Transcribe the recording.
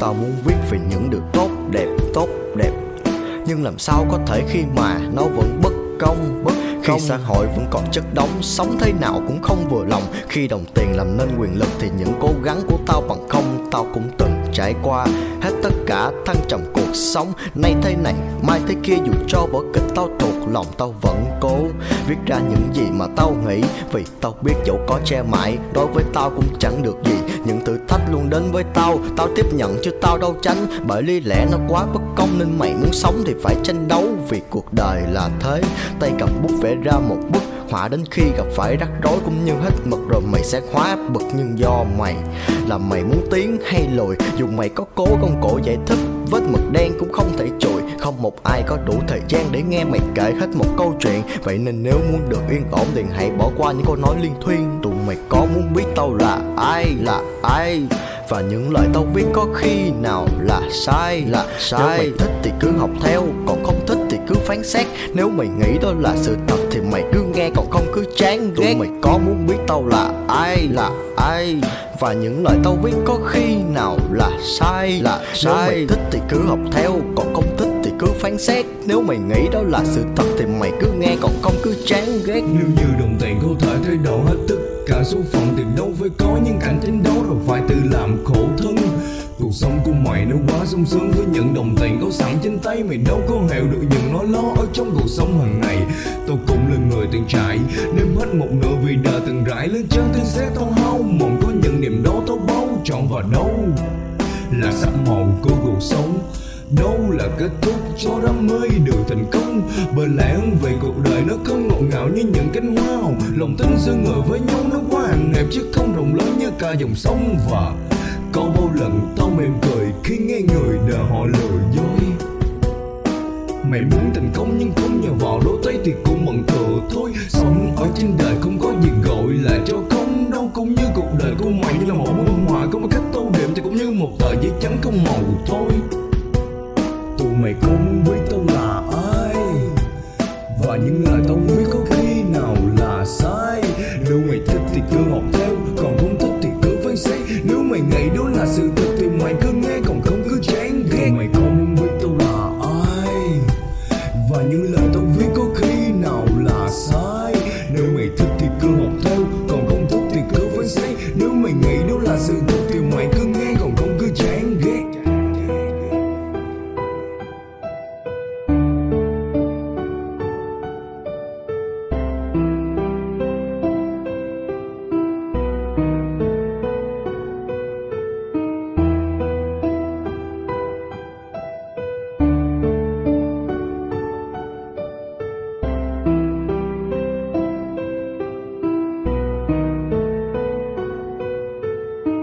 tao muốn viết về những điều tốt đẹp tốt đẹp. Nhưng làm sao có thể khi mà nó vẫn bất công bất khi xã hội vẫn còn chất đống sống thế nào cũng không vừa lòng. Khi đồng tiền làm nên quyền lực thì những cố gắng của tao bằng không tao cũng từng trải qua. Hết tất cả thăng trầm cuộc sống. Nay thế này mai thế kia dù cho vở kịch tao thuộc lòng tao vẫn cố viết ra những gì mà tao nghĩ. Vì tao biết dẫu có che mãi đối với tao cũng chẳng được gì. Những thử thách luôn đến với tao. Tao tiếp nhận chứ tao đâu tránh. Bởi lý lẽ nó quá bất công nên mày muốn sống thì phải tranh đấu. Vì cuộc đời là thế. Tay cầm bút vẽ ra một bức. Họa đến khi gặp phải rắc rối cũng như hết mực rồi mày sẽ hóa bực. Nhưng do mày là mày muốn tiến hay lùi, dù mày có cố công cổ giải thích, vết mực đen cũng không thể chùi. Không một ai có đủ thời gian để nghe mày kể hết một câu chuyện. Vậy nên nếu muốn được yên ổn thì hãy bỏ qua những câu nói liên thuyên. Tụi mày có biết tao là ai là ai. Và những lời tao viết có khi nào là sai là sai. Nếu mày thích thì cứ học theo còn không thích thì cứ phán xét. Nếu mày nghĩ đó là sự thật thì mày cứ nghe còn không cứ chán ghét. Tụi mày có muốn biết tao là ai là ai? Và những lời tao viết có khi nào là sai là sai nếu mày thích thì cứ học theo còn không thích thì cứ phán xét. Nếu mày nghĩ đó là sự thật thì mày cứ nghe còn không cứ chán ghét. Nếu như đồng tiền có thể thay đổi hết tất là số phận từ đâu phải có những cảnh tranh đấu rồi phải tự làm khổ thân. Cuộc sống của mày nó quá sung sướng với những đồng tiền có sẵn trên tay mày đâu có hiểu được những nỗi lo ở trong cuộc sống hàng ngày. Tôi cũng là người từng trải, nếm hết một nửa vì đời từng rải lên chân thiên sẽ thâu hao. Mộng có những niềm đó tôi bao chọn vào đâu là sắc màu của cuộc sống đâu là kết thúc cho đam mê được thành công? Bởi lẽ về cuộc đời nó không ngọt ngào như những cánh hoa hồng. Lòng tin giữa người với nhau nó quá hàng hẹp chứ không rộng lớn như cả dòng sông. Và có bao lần tao mềm cười khi nghe người đời họ lừa dối. Mày muốn thành công nhưng không nhờ vào đôi tay thì cũng bằng thừa thôi. Sống ở trên đời không có gì gọi là cho không. Đâu Cũng như cuộc đời của mày, như là một bông hoa. Có một cách tô điểm thì cũng như một tờ giấy trắng không màu thôi mày không biết tao là ai? Và những lời tao biết có khi nào là sai? Nếu mày thích thì cứ học theo